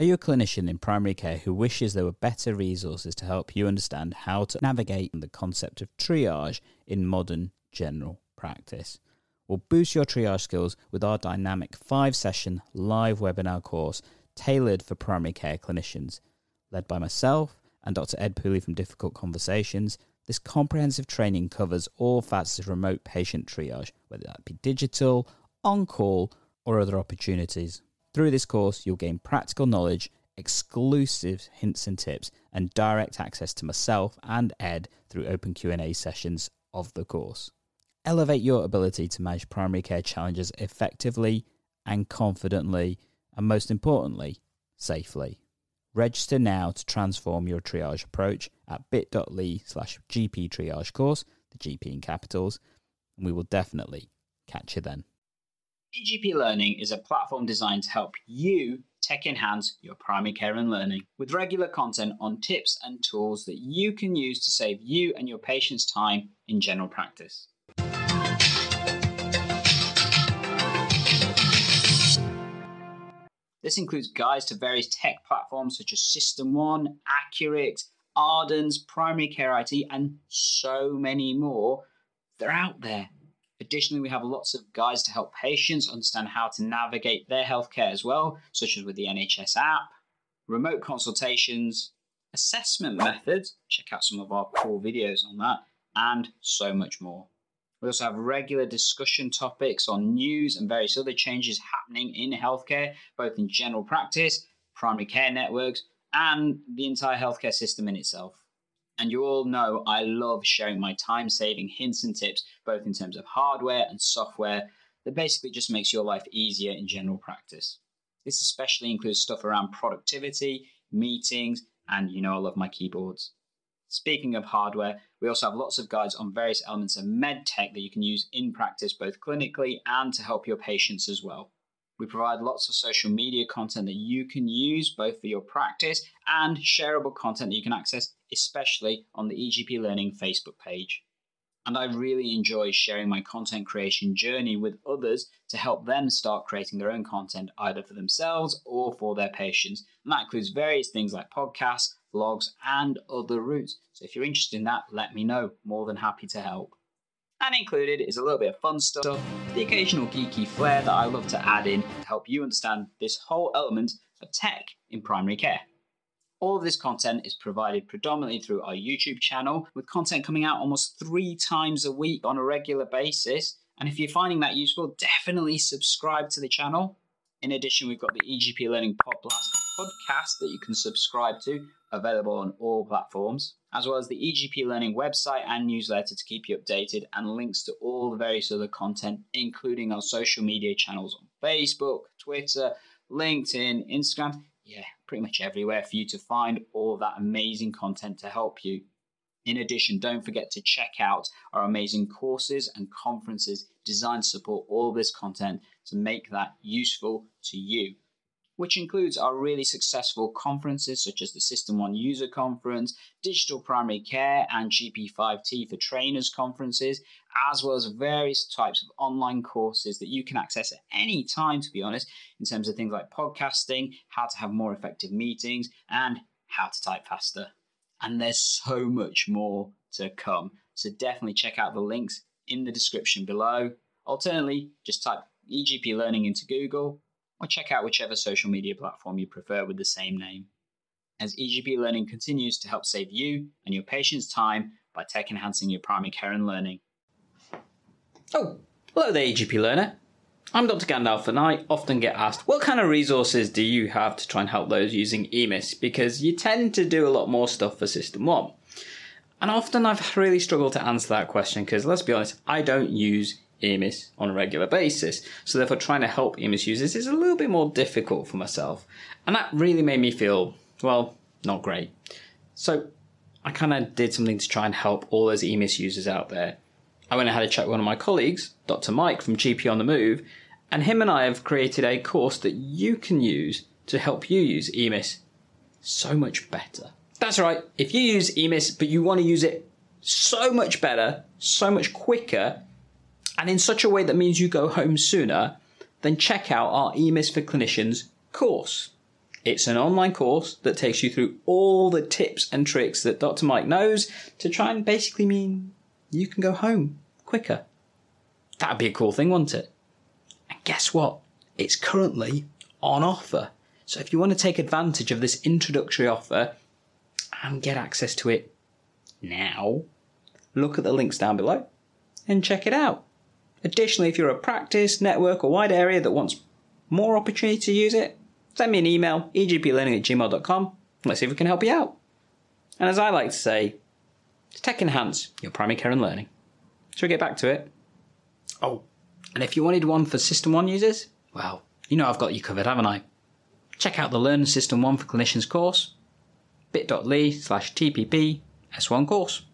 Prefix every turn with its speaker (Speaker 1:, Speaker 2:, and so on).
Speaker 1: Are you a clinician in primary care who wishes there were better resources to help you understand how to navigate the concept of triage in modern general practice? Well, boost your triage skills with our dynamic five session live webinar course tailored for primary care clinicians. Led by myself and Dr. Ed Pooley from Difficult Conversations, this comprehensive training covers all facets of remote patient triage, whether that be digital, on call, or other opportunities. Through this course, you'll gain practical knowledge, exclusive hints and tips, and direct access to myself and Ed through open Q&A sessions of the course. Elevate your ability to manage primary care challenges effectively and confidently, and most importantly, safely. Register now to transform your triage approach at bit.ly slash GP triage course, the GP in capitals, and we will definitely catch you then.
Speaker 2: EGP Learning is a platform designed to help you tech enhance your primary care and learning with regular content on tips and tools that you can use to save you and your patients time in general practice. This includes guides to various tech platforms such as System One, Accurx, Ardens, Primary Care IT, and so many more. They're out there Additionally, we have lots of guides to help patients understand how to navigate their healthcare as well, such as with the NHS app, remote consultations, assessment methods, check out some of our cool videos on that, and so much more. We also have regular discussion topics on news and various other changes happening in healthcare, both in general practice, primary care networks, and the entire healthcare system in itself. And you all know I love sharing my time saving hints and tips, both in terms of hardware and software, that basically just makes your life easier in general practice. This especially includes stuff around productivity, meetings, and you know I love my keyboards. Speaking of hardware, we also have lots of guides on various elements of med tech that you can use in practice both clinically and to help your patients as well. We provide lots of social media content that you can use both for your practice and shareable content that you can access, especially on the EGP Learning Facebook page. And I really enjoy sharing my content creation journey with others to help them start creating their own content either for themselves or for their patients. And that includes various things like podcasts, vlogs, and other routes. So if you're interested in that, let me know. More than happy to help. And included is a little bit of fun stuff, the occasional geeky flair that I love to add in to help you understand this whole element of tech in primary care. All of this content is provided predominantly through our YouTube channel, with content coming out almost three times a week on a regular basis. And if you're finding that useful, definitely subscribe to the channel. In addition, we've got the EGP Learning Podcast podcast that you can subscribe to, available on all platforms, as well as the EGP Learning website and newsletter to keep you updated, and links to all the various other content, including our social media channels on Facebook, Twitter, LinkedIn, Instagram. Yeah, pretty much everywhere for you to find all that amazing content to help you. In addition, don't forget to check out our amazing courses and conferences designed to support all this content to make that useful to you which includes our really successful conferences such as the SystmOne User Conference, Digital Primary Care, and GP5T for Trainers conferences, as well as various types of online courses that you can access at any time, to be honest, in terms of things like podcasting, how to have more effective meetings, and how to type faster. And there's so much more to come. So definitely check out the links in the description below. Alternately, just type EGP Learning into Google or check out whichever social media platform you prefer with the same name. As EGP Learning continues to help save you and your patients time by tech enhancing your primary care and learning. Oh, hello there, EGP Learner. I'm Dr. Gandalf, and I often get asked, what kind of resources do you have to try and help those using EMIS? Because you tend to do a lot more stuff for SystmOne. And often I've really struggled to answer that question because, let's be honest, I don't use EMIS on a regular basis. So therefore trying to help EMIS users is a little bit more difficult for myself. And that really made me feel, well, not great. So I kind of did something to try and help all those EMIS users out there. I went and had a chat with one of my colleagues, Dr. Mike from GP on the Move, and him and I have created a course that you can use to help you use EMIS so much better. That's right, if you use EMIS but you want to use it so much better, so much quicker, and in such a way that means you go home sooner, then check out our EMIS for Clinicians course. It's an online course that takes you through all the tips and tricks that Dr. Mike knows to try and basically mean you can go home quicker. That'd be a cool thing, wouldn't it? And guess what? It's currently on offer. So if you want to take advantage of this introductory offer and get access to it now, look at the links down below and check it out. Additionally, if you're a practice, network, or wide area that wants more opportunity to use it, send me an email, egplearning at gmail.com. Let's see if we can help you out. And as I like to say, tech enhance your primary care and learning. Shall we get back to it? Oh, and if you wanted one for SystmOne users, well, you know I've got you covered, haven't I? Check out the Learn SystmOne for Clinicians course, bit.ly slash TPP S1 course.